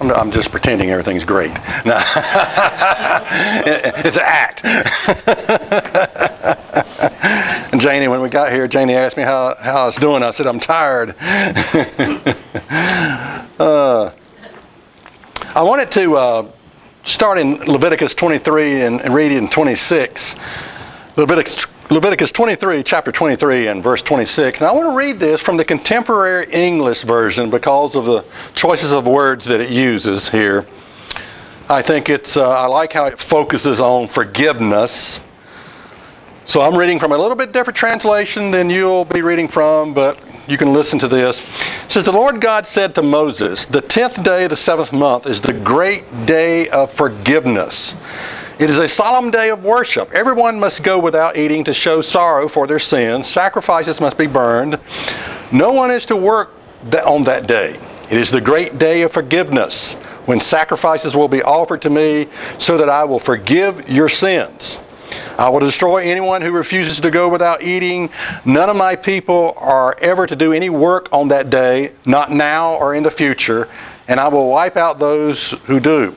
I'm, I'm just pretending everything's great. No. it's an act. and Janie, when we got here, Janie asked me how, how I was doing. I said, I'm tired. uh, I wanted to uh, start in Leviticus 23 and, and read in 26. Leviticus, Leviticus 23, chapter 23, and verse 26. And I want to read this from the contemporary English version because of the choices of words that it uses here. I think it's, uh, I like how it focuses on forgiveness. So I'm reading from a little bit different translation than you'll be reading from, but you can listen to this. It says, The Lord God said to Moses, The tenth day of the seventh month is the great day of forgiveness. It is a solemn day of worship. Everyone must go without eating to show sorrow for their sins. Sacrifices must be burned. No one is to work on that day. It is the great day of forgiveness when sacrifices will be offered to me so that I will forgive your sins. I will destroy anyone who refuses to go without eating. None of my people are ever to do any work on that day, not now or in the future, and I will wipe out those who do.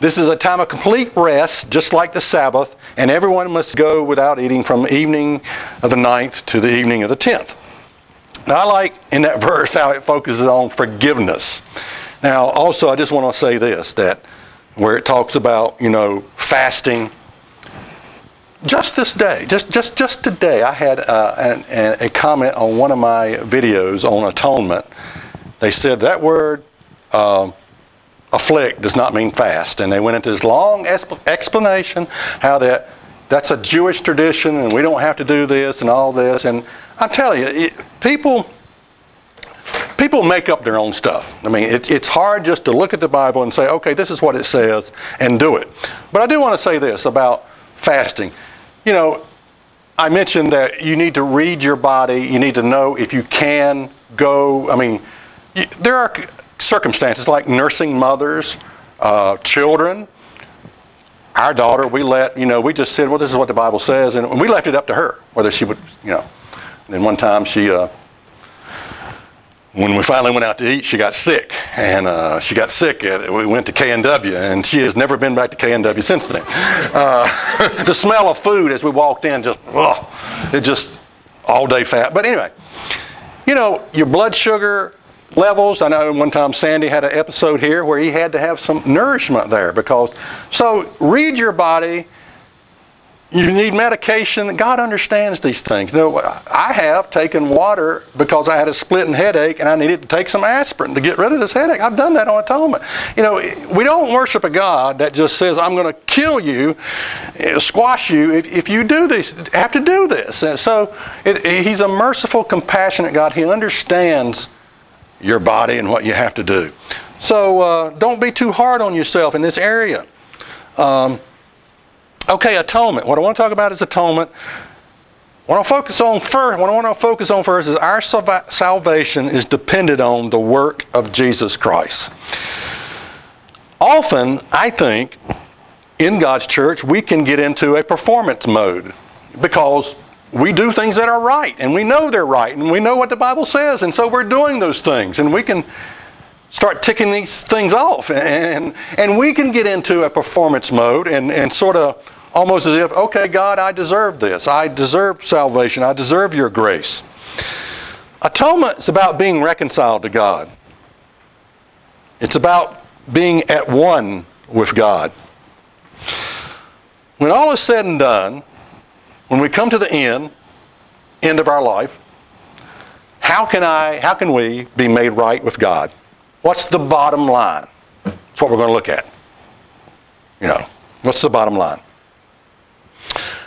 This is a time of complete rest, just like the Sabbath, and everyone must go without eating from evening of the ninth to the evening of the tenth. Now, I like in that verse how it focuses on forgiveness. Now, also, I just want to say this that where it talks about, you know, fasting. Just this day, just just just today, I had uh, an, a comment on one of my videos on atonement. They said that word um, afflict does not mean fast. And they went into this long explanation how that that's a Jewish tradition and we don't have to do this and all this. And I tell you, it, people people make up their own stuff. I mean, it, it's hard just to look at the Bible and say, okay, this is what it says, and do it. But I do want to say this about fasting. You know, I mentioned that you need to read your body. You need to know if you can go. I mean, you, there are circumstances like nursing mothers, uh, children. Our daughter, we let, you know, we just said, well, this is what the Bible says, and we left it up to her whether she would, you know. And then one time she, uh, when we finally went out to eat, she got sick, and uh, she got sick. We went to K&W, and she has never been back to K&W since then. Uh, the smell of food as we walked in just, it just all day fat. But anyway, you know, your blood sugar levels. I know one time Sandy had an episode here where he had to have some nourishment there because. So read your body. You need medication. God understands these things. You know, I have taken water because I had a splitting headache and I needed to take some aspirin to get rid of this headache. I've done that on atonement. You know, we don't worship a God that just says, I'm going to kill you, eh, squash you if, if you do this, have to do this. And so it, He's a merciful, compassionate God. He understands your body and what you have to do. So uh, don't be too hard on yourself in this area. Um, okay, atonement. What I want to talk about is atonement. What I focus on first, what I want to focus on first is our salvation is dependent on the work of Jesus Christ. Often, I think, in God's church, we can get into a performance mode because we do things that are right and we know they're right and we know what the Bible says and so we're doing those things and we can start ticking these things off and and we can get into a performance mode and, and sort of almost as if okay God I deserve this. I deserve salvation. I deserve your grace. Atonement is about being reconciled to God. It's about being at one with God. When all is said and done when we come to the end, end of our life, how can I, how can we be made right with God? What's the bottom line? That's what we're going to look at. You know, what's the bottom line?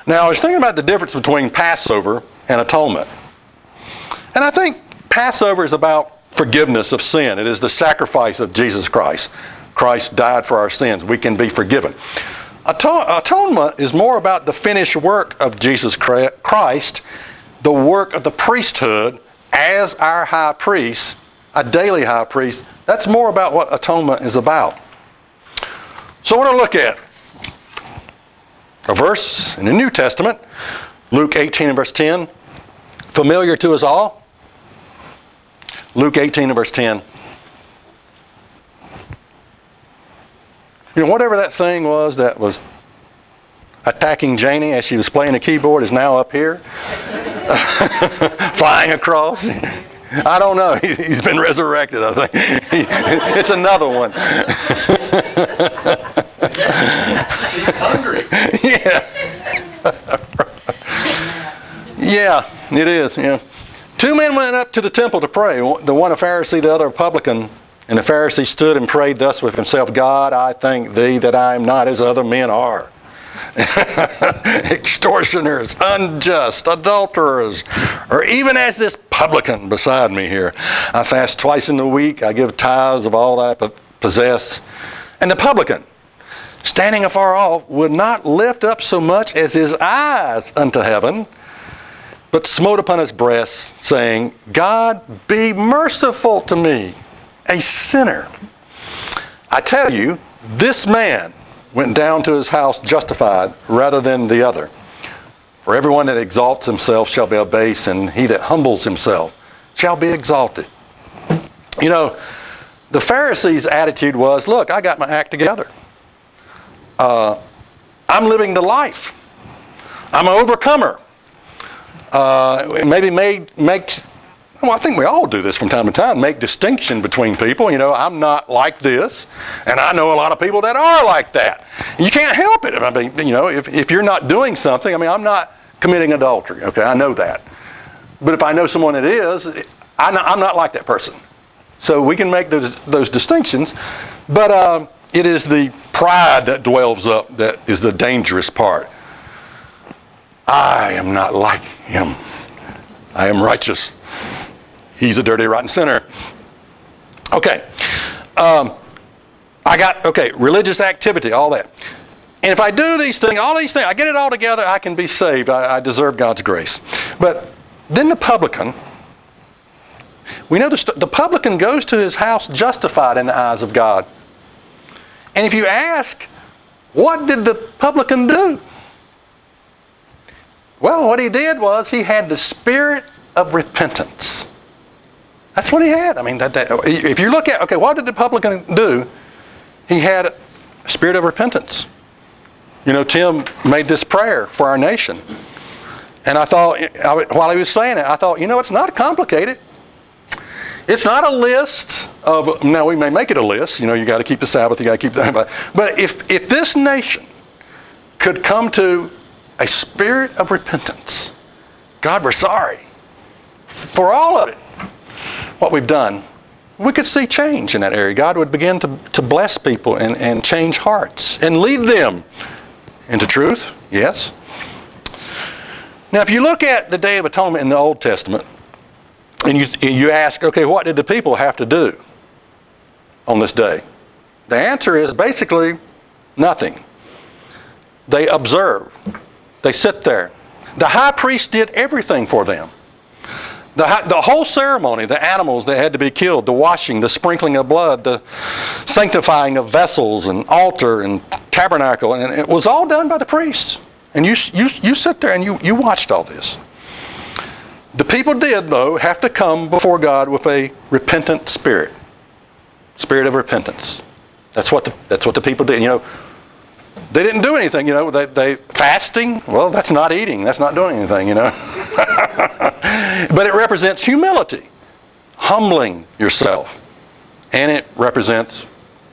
Now, I was thinking about the difference between Passover and atonement. And I think Passover is about forgiveness of sin. It is the sacrifice of Jesus Christ. Christ died for our sins. We can be forgiven. Atonement is more about the finished work of Jesus Christ, the work of the priesthood as our high priest, a daily high priest. That's more about what atonement is about. So I want to look at a verse in the New Testament, Luke 18 and verse 10, familiar to us all. Luke 18 and verse 10. You know, whatever that thing was that was attacking Janie as she was playing the keyboard is now up here, flying across. I don't know. He's been resurrected, I think. It's another one. He's hungry. yeah. yeah, it is. Yeah. Two men went up to the temple to pray. The one a Pharisee, the other a publican. And the Pharisee stood and prayed thus with himself God, I thank thee that I am not as other men are. Extortioners, unjust, adulterers, or even as this publican beside me here. I fast twice in the week. I give tithes of all that I possess. And the publican, standing afar off, would not lift up so much as his eyes unto heaven, but smote upon his breast, saying, God, be merciful to me, a sinner. I tell you, this man went down to his house justified rather than the other. For everyone that exalts himself shall be abased, and he that humbles himself shall be exalted. You know, the Pharisees' attitude was look, I got my act together. Uh, I'm living the life. I'm an overcomer. Uh, maybe make, make well, I think we all do this from time to time, make distinction between people. You know, I'm not like this, and I know a lot of people that are like that. You can't help it. I mean, you know, if, if you're not doing something, I mean, I'm not committing adultery, okay, I know that. But if I know someone that is, I'm not like that person. So we can make those, those distinctions, but uh, it is the pride that dwells up that is the dangerous part. I am not like him. I am righteous. He's a dirty, rotten sinner. Okay. Um, I got, okay, religious activity, all that. And if I do these things, all these things, I get it all together, I can be saved. I, I deserve God's grace. But then the publican, we know the, the publican goes to his house justified in the eyes of God. And if you ask, what did the publican do? Well, what he did was he had the spirit of repentance. That's what he had. I mean, that, that, if you look at, okay, what did the publican do? He had a spirit of repentance. You know, Tim made this prayer for our nation. And I thought, while he was saying it, I thought, you know, it's not complicated. It's not a list of, now we may make it a list, you know, you got to keep the Sabbath, you got to keep that. But, but if, if this nation could come to a spirit of repentance, God, we're sorry for all of it what we've done, we could see change in that area. God would begin to, to bless people and, and change hearts and lead them into truth, yes. Now, if you look at the Day of Atonement in the Old Testament, and you, you ask, okay, what did the people have to do on this day? The answer is basically nothing. They observe, they sit there. The high priest did everything for them. The, the whole ceremony, the animals that had to be killed, the washing, the sprinkling of blood, the sanctifying of vessels and altar and tabernacle, and it was all done by the priests. And you, you, you sit there and you, you watched all this. The people did, though, have to come before God with a repentant spirit. Spirit of repentance. That's what the, that's what the people did. You know, they didn't do anything, you know. They, they fasting, well, that's not eating. That's not doing anything, you know. but it represents humility, humbling yourself. And it represents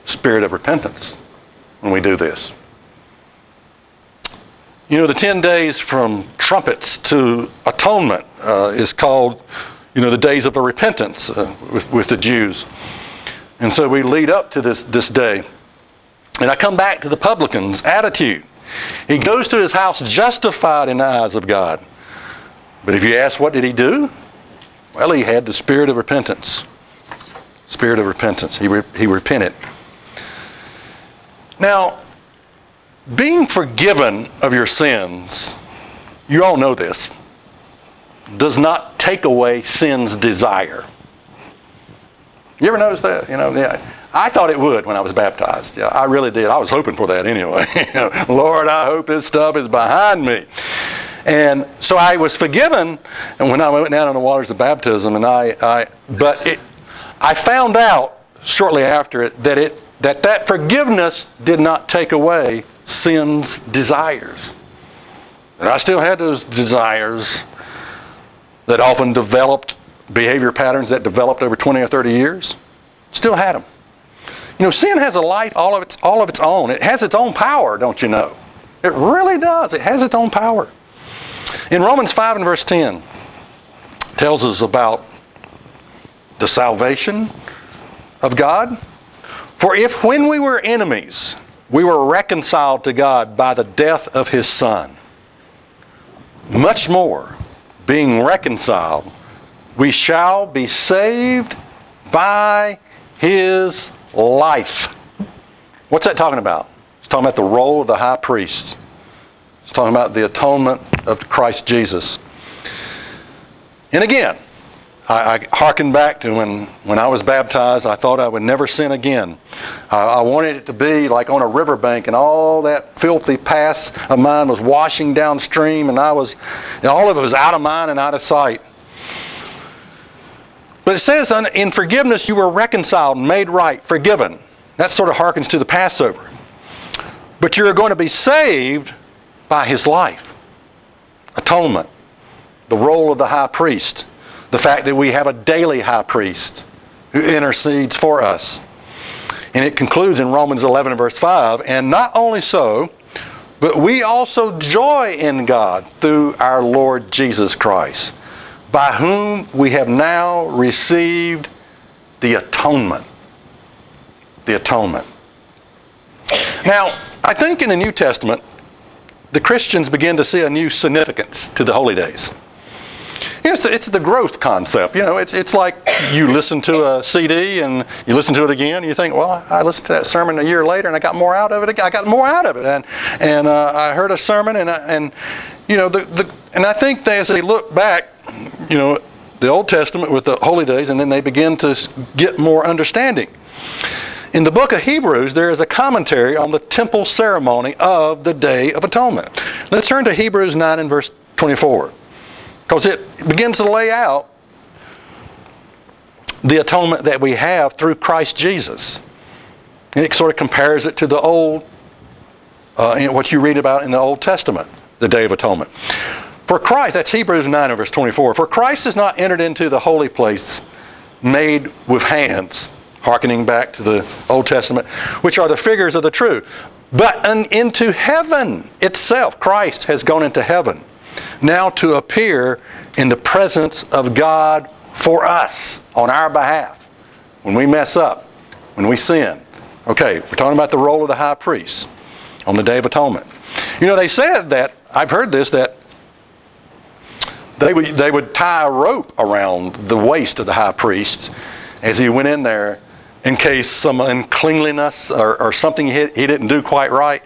spirit of repentance when we do this. You know, the 10 days from trumpets to atonement uh, is called, you know, the days of a repentance uh, with, with the Jews. And so we lead up to this, this day. And I come back to the publican's attitude. He goes to his house justified in the eyes of God. But if you ask, what did he do? Well, he had the spirit of repentance. Spirit of repentance. He, re- he repented. Now, being forgiven of your sins, you all know this, does not take away sin's desire. You ever notice that? You know, yeah. I thought it would when I was baptized. Yeah, I really did. I was hoping for that anyway. Lord, I hope this stuff is behind me. And so I was forgiven, and when I went down in the waters of baptism, and I, I but it, I found out shortly after it that it that that forgiveness did not take away sin's desires. And I still had those desires that often developed behavior patterns that developed over 20 or 30 years. Still had them. You know, sin has a life all of its all of its own. It has its own power, don't you know? It really does. It has its own power. In Romans 5 and verse 10 tells us about the salvation of God. For if when we were enemies, we were reconciled to God by the death of his son, much more, being reconciled, we shall be saved by his life. What's that talking about? It's talking about the role of the high priest. It's talking about the atonement of Christ Jesus. And again, I, I hearken back to when, when I was baptized, I thought I would never sin again. I, I wanted it to be like on a riverbank and all that filthy past of mine was washing downstream and I was, and all of it was out of mind and out of sight. But it says in forgiveness you were reconciled, made right, forgiven. That sort of harkens to the Passover. But you're going to be saved by his life. Atonement, the role of the high priest, the fact that we have a daily high priest who intercedes for us. And it concludes in Romans 11 verse 5 and not only so, but we also joy in God through our Lord Jesus Christ by whom we have now received the atonement. The atonement. Now, I think in the New Testament, the Christians begin to see a new significance to the holy days. It's, it's the growth concept. You know, it's, it's like you listen to a CD and you listen to it again and you think, well, I listened to that sermon a year later and I got more out of it. I got more out of it. And, and uh, I heard a sermon and, and you know, the, the, and I think as they look back, you know, the Old Testament with the holy days, and then they begin to get more understanding. In the book of Hebrews, there is a commentary on the temple ceremony of the Day of Atonement. Let's turn to Hebrews 9 and verse 24, because it begins to lay out the atonement that we have through Christ Jesus. And it sort of compares it to the old, uh, what you read about in the Old Testament, the Day of Atonement. For Christ, that's Hebrews 9 verse 24. For Christ has not entered into the holy place made with hands, hearkening back to the Old Testament, which are the figures of the true, but into heaven itself. Christ has gone into heaven, now to appear in the presence of God for us on our behalf. When we mess up, when we sin. Okay, we're talking about the role of the high priest on the Day of Atonement. You know, they said that, I've heard this, that they would, they would tie a rope around the waist of the high priest as he went in there in case some uncleanliness or, or something he, he didn't do quite right,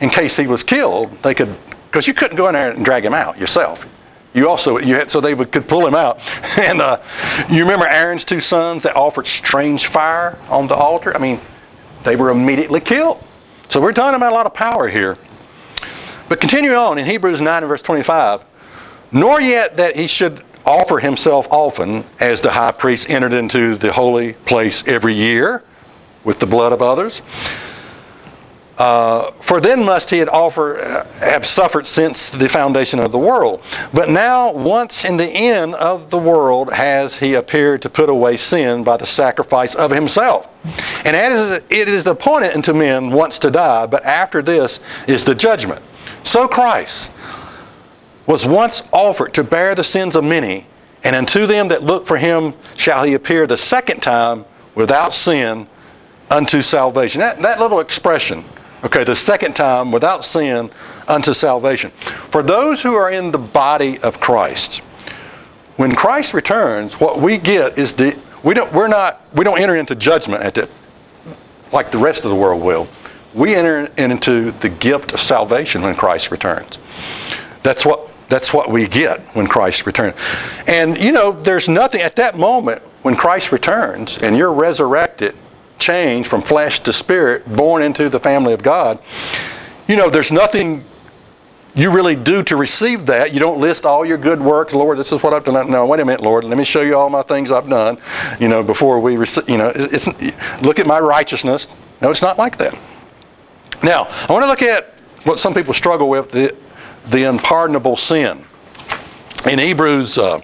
in case he was killed, they could, because you couldn't go in there and drag him out yourself. You also, you had, so they would, could pull him out. And uh, you remember Aaron's two sons that offered strange fire on the altar? I mean, they were immediately killed. So we're talking about a lot of power here. But continue on in Hebrews 9 and verse 25, nor yet that he should offer himself often as the high priest entered into the holy place every year with the blood of others. Uh, for then must he had offer, uh, have suffered since the foundation of the world. But now, once in the end of the world, has he appeared to put away sin by the sacrifice of himself. And as it is appointed unto men once to die, but after this is the judgment. So Christ was once offered to bear the sins of many, and unto them that look for him shall he appear the second time without sin unto salvation. That, that little expression, okay, the second time without sin unto salvation. For those who are in the body of Christ, when Christ returns, what we get is the we don't we're not we don't enter into judgment at the like the rest of the world will. We enter into the gift of salvation when Christ returns. That's what that's what we get when Christ returns. And you know, there's nothing at that moment when Christ returns and you're resurrected, changed from flesh to spirit, born into the family of God. You know, there's nothing you really do to receive that. You don't list all your good works. Lord, this is what I've done. No, wait a minute, Lord. Let me show you all my things I've done. You know, before we receive. You know, it's, look at my righteousness. No, it's not like that. Now, I want to look at what some people struggle with: the unpardonable sin. In Hebrews uh,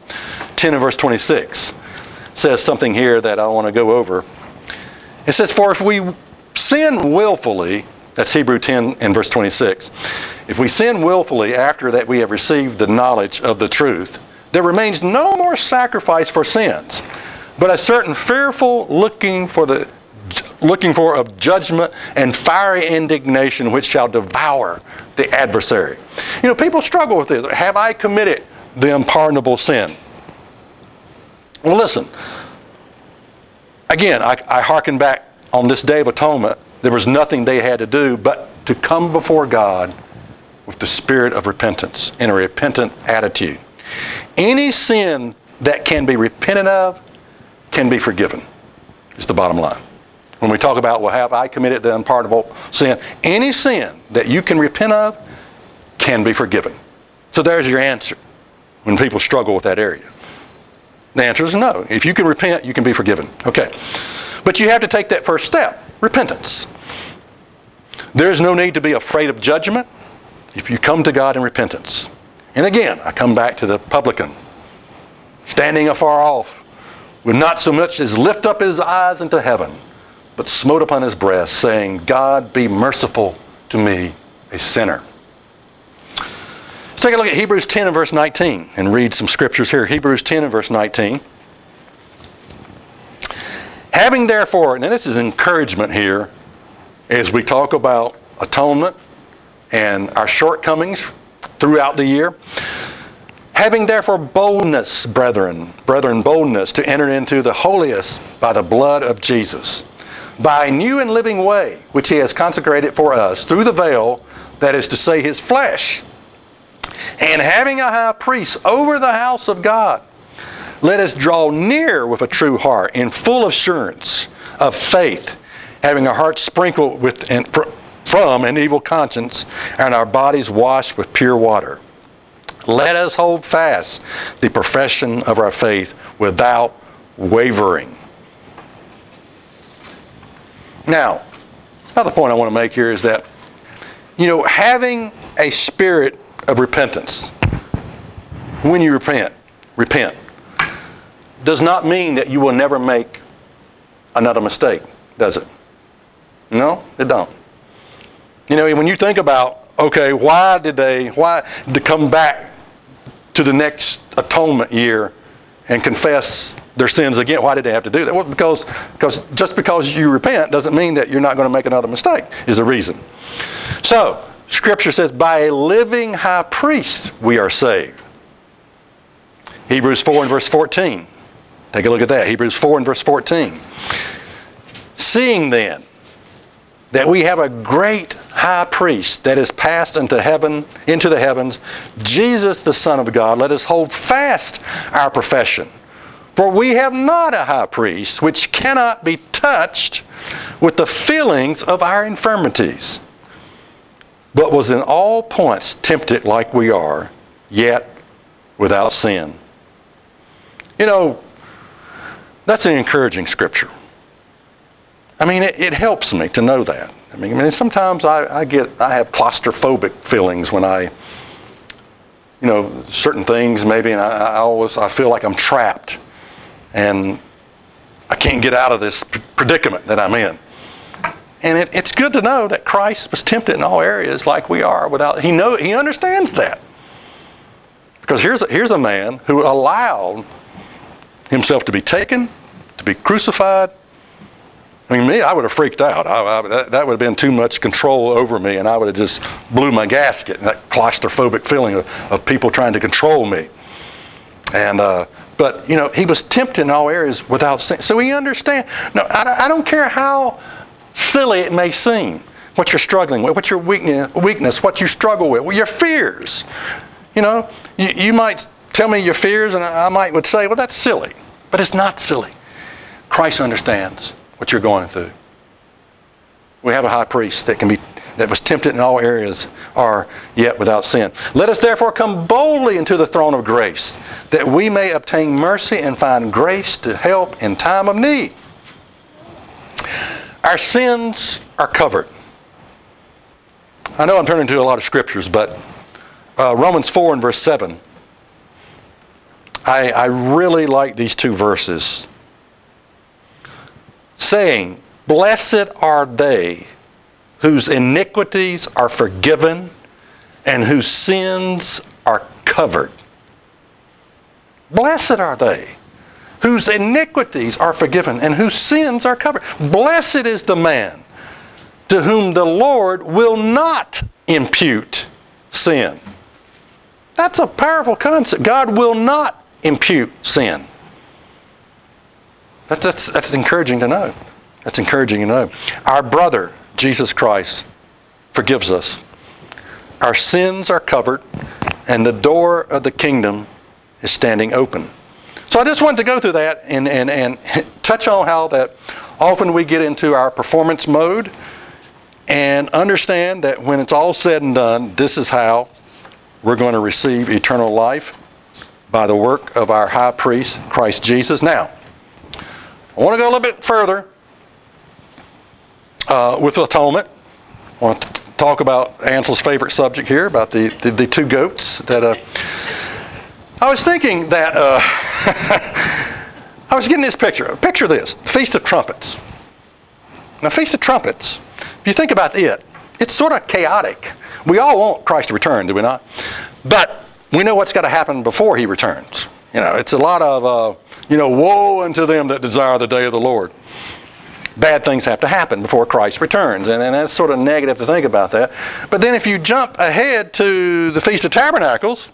10 and verse 26, says something here that I want to go over. It says, "For if we sin willfully." That's Hebrew 10 and verse 26. If we sin willfully after that we have received the knowledge of the truth, there remains no more sacrifice for sins, but a certain fearful looking for the looking for of judgment and fiery indignation which shall devour the adversary. You know, people struggle with this. Have I committed the unpardonable sin? Well, listen. Again, I, I hearken back on this day of atonement there was nothing they had to do but to come before God with the spirit of repentance in a repentant attitude. Any sin that can be repented of can be forgiven, is the bottom line. When we talk about, well, have I committed the unpardonable sin? Any sin that you can repent of can be forgiven. So there's your answer when people struggle with that area. The answer is no. If you can repent, you can be forgiven. Okay. But you have to take that first step repentance. There is no need to be afraid of judgment if you come to God in repentance. And again, I come back to the publican, standing afar off, would not so much as lift up his eyes into heaven, but smote upon his breast, saying, God be merciful to me, a sinner. Let's take a look at Hebrews 10 and verse 19 and read some scriptures here. Hebrews 10 and verse 19. Having therefore, and this is encouragement here as we talk about atonement and our shortcomings throughout the year. Having therefore boldness, brethren, brethren, boldness to enter into the holiest by the blood of Jesus, by a new and living way which he has consecrated for us through the veil, that is to say, his flesh. And having a high priest over the house of God, let us draw near with a true heart in full assurance of faith, having our hearts sprinkled with and from an evil conscience and our bodies washed with pure water. Let us hold fast the profession of our faith without wavering. Now, another point I want to make here is that, you know, having a spirit of repentance, when you repent, repent does not mean that you will never make another mistake, does it? No, it don't. You know, when you think about, okay, why did they, why to come back to the next atonement year and confess their sins again? Why did they have to do that? Well, because, because just because you repent doesn't mean that you're not going to make another mistake, is the reason. So, Scripture says, by a living high priest we are saved. Hebrews 4 and verse 14. Take a look at that. Hebrews 4 and verse 14. Seeing then that we have a great high priest that is passed into heaven, into the heavens, Jesus the Son of God, let us hold fast our profession. For we have not a high priest which cannot be touched with the feelings of our infirmities, but was in all points tempted like we are, yet without sin. You know, that's an encouraging scripture. I mean, it, it helps me to know that. I mean, I mean sometimes I, I get, I have claustrophobic feelings when I, you know, certain things maybe, and I, I always, I feel like I'm trapped and I can't get out of this predicament that I'm in. And it, it's good to know that Christ was tempted in all areas like we are without, he know, he understands that. Because here's a, here's a man who allowed himself to be taken, to be crucified. I mean, me, I would have freaked out. I, I, that, would have been too much control over me, and I would have just blew my gasket. That claustrophobic feeling of, of people trying to control me. And uh, but you know, he was tempted in all areas without sin. So he understand. No, I, I don't care how silly it may seem. What you're struggling with, what your weakness, weakness, what you struggle with, your fears. You know, you, you might tell me your fears, and I might would say, well, that's silly. But it's not silly. Christ understands what you're going through. We have a high priest that can be that was tempted in all areas, are yet without sin. Let us therefore come boldly into the throne of grace, that we may obtain mercy and find grace to help in time of need. Our sins are covered. I know I'm turning to a lot of scriptures, but uh, Romans 4 and verse 7, I, I really like these two verses. Saying, Blessed are they whose iniquities are forgiven and whose sins are covered. Blessed are they whose iniquities are forgiven and whose sins are covered. Blessed is the man to whom the Lord will not impute sin. That's a powerful concept. God will not impute sin. That's, that's, that's encouraging to know. That's encouraging to know. Our brother, Jesus Christ, forgives us. Our sins are covered, and the door of the kingdom is standing open. So I just wanted to go through that and, and, and touch on how that often we get into our performance mode and understand that when it's all said and done, this is how we're going to receive eternal life by the work of our high priest, Christ Jesus. Now, I want to go a little bit further uh, with atonement. I want to talk about Ansel's favorite subject here, about the, the, the two goats that. Uh, I was thinking that uh, I was getting this picture. Picture this: Feast of Trumpets. Now, Feast of Trumpets. If you think about it, it's sort of chaotic. We all want Christ to return, do we not? But we know what's got to happen before He returns. You know, it's a lot of uh, you know, woe unto them that desire the day of the Lord. Bad things have to happen before Christ returns, and, and that's sort of negative to think about that. But then if you jump ahead to the Feast of Tabernacles,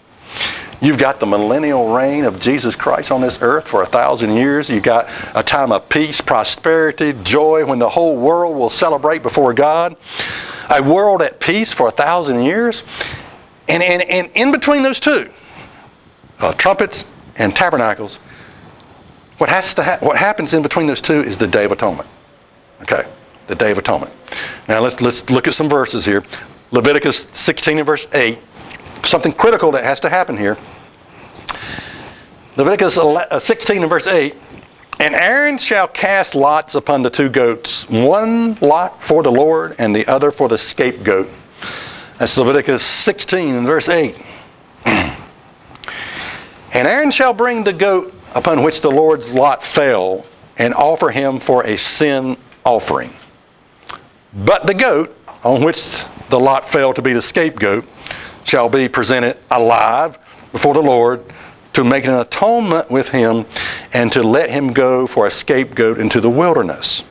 You've got the millennial reign of Jesus Christ on this earth for a thousand years. You've got a time of peace, prosperity, joy when the whole world will celebrate before God. A world at peace for a thousand years. And, and, and in between those two, uh, trumpets and tabernacles, what, has to ha- what happens in between those two is the Day of Atonement. Okay, the Day of Atonement. Now let's, let's look at some verses here. Leviticus 16 and verse 8 something critical that has to happen here. Leviticus uh, 16 and verse 8 And Aaron shall cast lots upon the two goats, one lot for the Lord and the other for the scapegoat. That's Leviticus 16 and verse 8. and Aaron shall bring the goat upon which the Lord's lot fell and offer him for a sin offering. But the goat on which the lot fell to be the scapegoat shall be presented alive before the Lord to make an atonement with him and to let him go for a scapegoat into the wilderness.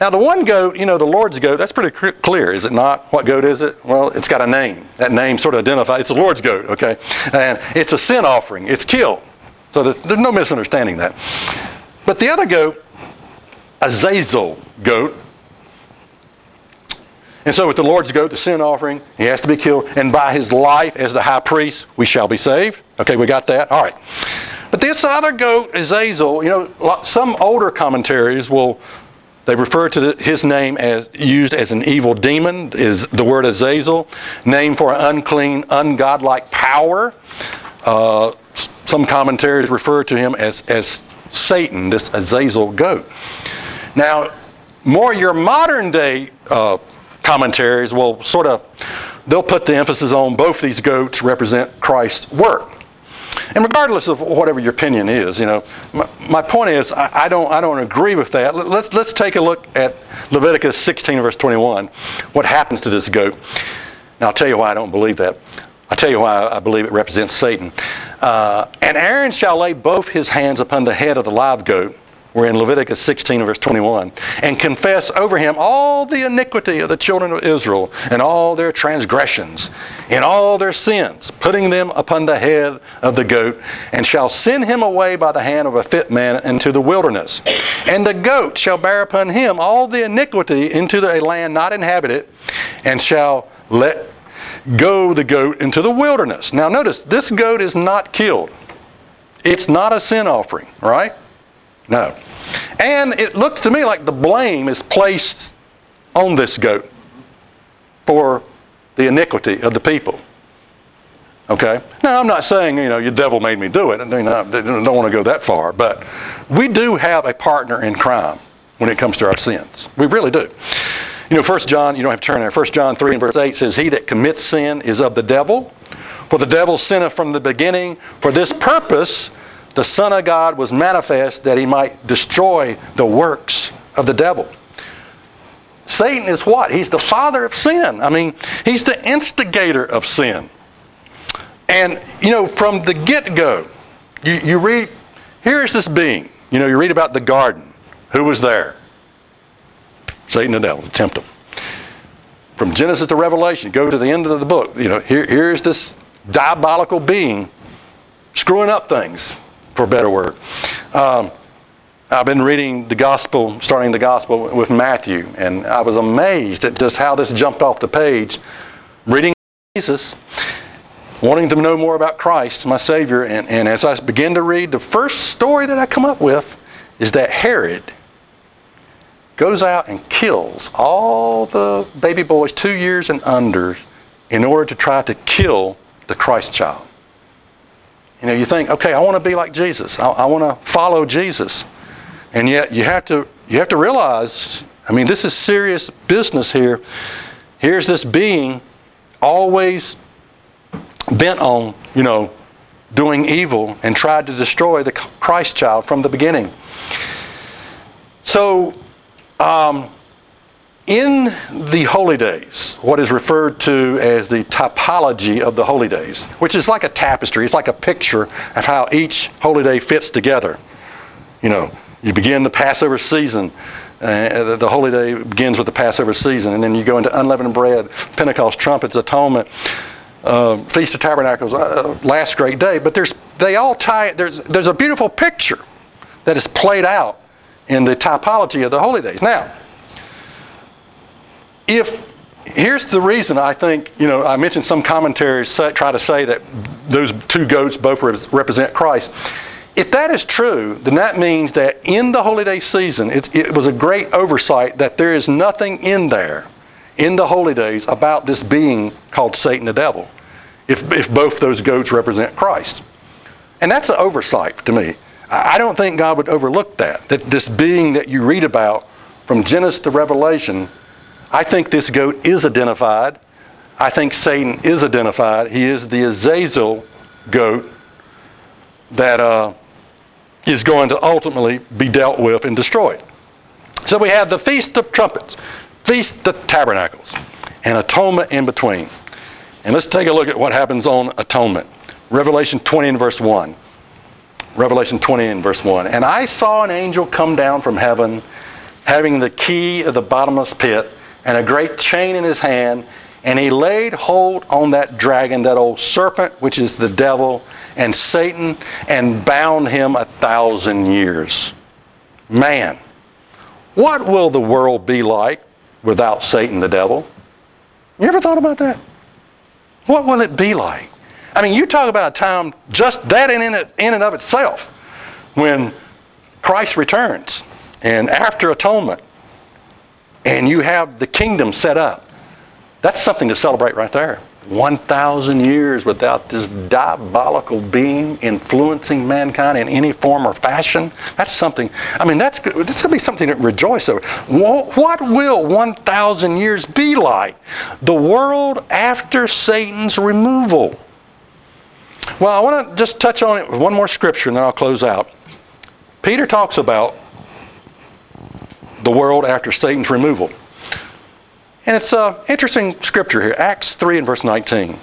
Now, the one goat, you know, the Lord's goat, that's pretty clear, is it not? What goat is it? Well, it's got a name. That name sort of identifies it's the Lord's goat, okay? And it's a sin offering, it's killed. So there's, there's no misunderstanding that. But the other goat, Azazel goat, and so with the Lord's goat, the sin offering, he has to be killed. And by his life as the high priest, we shall be saved. Okay, we got that? All right. But this other goat, Azazel, you know, some older commentaries will, they refer to the, his name as used as an evil demon, is the word Azazel, name for an unclean, ungodlike power. Uh, some commentaries refer to him as, as Satan, this Azazel goat. Now, more your modern day uh, commentaries will sort of they'll put the emphasis on both these goats represent Christ's work. And regardless of whatever your opinion is, you know, my, my point is I, I, don't I don't agree with that. Let's let's take a look at Leviticus 16 verse 21. What happens to this goat? Now I'll tell you why I don't believe that. I'll tell you why I believe it represents Satan. Uh, and Aaron shall lay both his hands upon the head of the live goat we're in Leviticus 16, verse 21. And confess over him all the iniquity of the children of Israel and all their transgressions and all their sins, putting them upon the head of the goat, and shall send him away by the hand of a fit man into the wilderness. And the goat shall bear upon him all the iniquity into a land not inhabited, and shall let go the goat into the wilderness. Now, notice, this goat is not killed. It's not a sin offering, right? No. And it looks to me like the blame is placed on this goat. for the iniquity of the people. Okay? Now, I'm not saying, you know, your devil made me do it. I mean, I don't want to go that far. But we do have a partner in crime when it comes to our sins. We really do. You know, 1 John, you don't have to turn there. 1 John 3 and verse 8 says, He that commits sin is of the devil. For the devil sinneth from the beginning. For this purpose the Son of God was manifest that he might destroy the works of the devil. Satan is what? He's the father of sin. I mean, he's the instigator of sin. And, you know, from the get go, you, you read, here's this being. You know, you read about the garden. Who was there? Satan and the devil tempt him. From Genesis to Revelation, go to the end of the book. You know, here, here's this diabolical being screwing up things, for better word. Um, I've been reading the gospel, starting the gospel with Matthew, and I was amazed at just how this jumped off the page. Reading Jesus, wanting to know more about Christ, my Savior, and, and as I begin to read, the first story that I come up with is that Herod goes out and kills all the baby boys two years and under in order to try to kill the Christ child. You know, you think, okay, I want to be like Jesus. I, I want to follow Jesus. And yet you have to you have to realize, I mean, this is serious business here. Here's this being always bent on, you know, doing evil and tried to destroy the Christ child from the beginning. So, um, in the holy days, what is referred to as the typology of the holy days, which is like a tapestry, it's like a picture of how each holy day fits together. You know, you begin the Passover season. Uh, the holy day begins with the Passover season, and then you go into unleavened bread, Pentecost, trumpets, atonement, uh, Feast of Tabernacles, uh, last great day. But there's they all tie. There's there's a beautiful picture that is played out in the typology of the holy days. Now, if here's the reason I think you know I mentioned some commentaries try to say that those two goats both represent Christ. If that is true, then that means that in the holy day season, it, it was a great oversight that there is nothing in there in the holy days about this being called Satan the devil, if, if both those goats represent Christ. And that's an oversight to me. I don't think God would overlook that, that this being that you read about from Genesis to Revelation, I think this goat is identified. I think Satan is identified. He is the Azazel goat that uh, is going to ultimately be dealt with and destroyed. So we have the Feast of Trumpets, Feast of Tabernacles, and atonement in between. And let's take a look at what happens on atonement. Revelation 20 and verse 1. Revelation 20 and verse 1. And I saw an angel come down from heaven, having the key of the bottomless pit and a great chain in his hand, and he laid hold on that dragon, that old serpent, which is the devil and Satan and bound him a thousand years. Man, what will the world be like without Satan the devil? You ever thought about that? What will it be like? I mean, you talk about a time just that in, in and of itself when Christ returns and after atonement and you have the kingdom set up. That's something to celebrate right there. 1,000 years without this diabolical being influencing mankind in any form or fashion. That's something, I mean, that's, that's going to be something to rejoice over. What will 1,000 years be like? The world after Satan's removal. Well, I want to just touch on it with one more scripture and then I'll close out. Peter talks about the world after Satan's removal. And it's an interesting scripture here, Acts 3 and verse 19.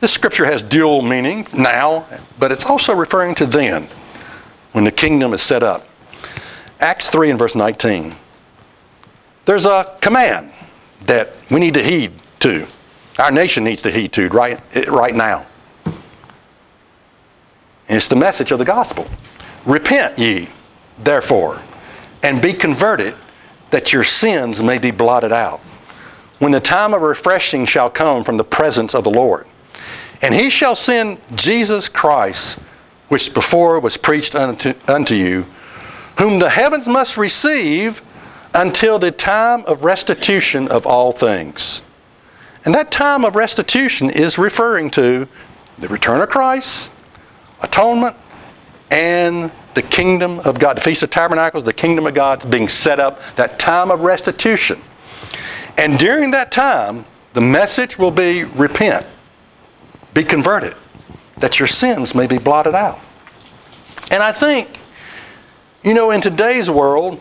This scripture has dual meaning now, but it's also referring to then, when the kingdom is set up. Acts 3 and verse 19. There's a command that we need to heed to. Our nation needs to heed to right, right now. And it's the message of the gospel. Repent ye, therefore, and be converted that your sins may be blotted out, when the time of refreshing shall come from the presence of the Lord. And he shall send Jesus Christ, which before was preached unto, unto you, whom the heavens must receive until the time of restitution of all things. And that time of restitution is referring to the return of Christ, atonement, and the kingdom of God. The Feast of Tabernacles, the kingdom of God being set up, that time of restitution. And during that time, the message will be repent, be converted, that your sins may be blotted out. And I think, you know, in today's world,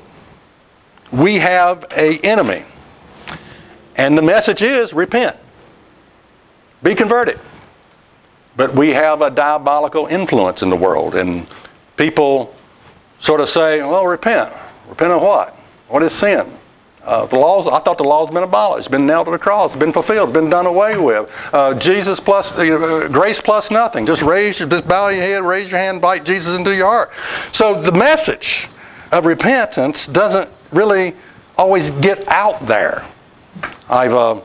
we have a enemy. And the message is repent. Be converted. But we have a diabolical influence in the world and people sort of say, well, repent. Repent of what? What is sin? Uh, the laws, I thought the law's been abolished, been nailed to the cross, been fulfilled, been done away with. Uh, Jesus plus, uh, grace plus nothing. Just raise, just bow your head, raise your hand, invite Jesus into your heart. So the message of repentance doesn't really always get out there. I've uh,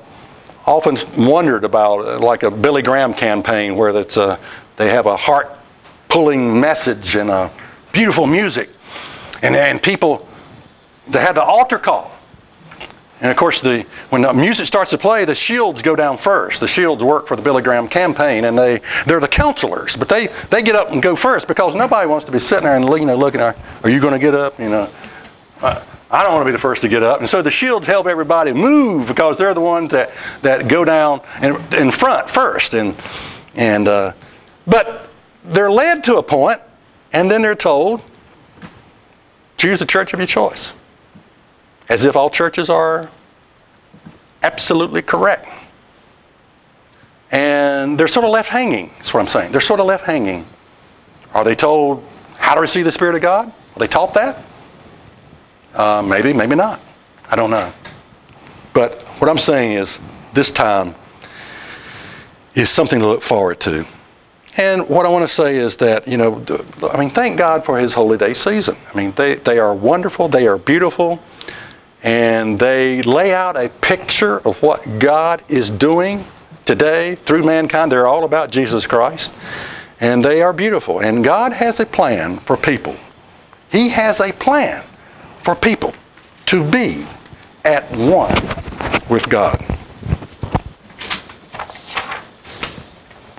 often wondered about uh, like a Billy Graham campaign where it's a, they have a heart pulling message and a beautiful music. And, and people, they had the altar call. And of course, the, when the music starts to play, the shields go down first. The shields work for the Billy Graham campaign, and they, they're the counselors. But they, they get up and go first because nobody wants to be sitting there and you know, looking, are, are you going to get up? You know, I don't want to be the first to get up. And so the shields help everybody move because they're the ones that, that go down in, in front first. And, and, uh, but they're led to a point, and then they're told, choose the church of your choice. As if all churches are absolutely correct. And they're sort of left hanging, that's what I'm saying. They're sort of left hanging. Are they told how to receive the Spirit of God? Are they taught that? Uh, maybe, maybe not. I don't know. But what I'm saying is, this time is something to look forward to. And what I want to say is that, you know, I mean, thank God for His holy day season. I mean, they, they are wonderful, they are beautiful, and they lay out a picture of what God is doing today through mankind. They're all about Jesus Christ, and they are beautiful. And God has a plan for people. He has a plan for people to be at one with God.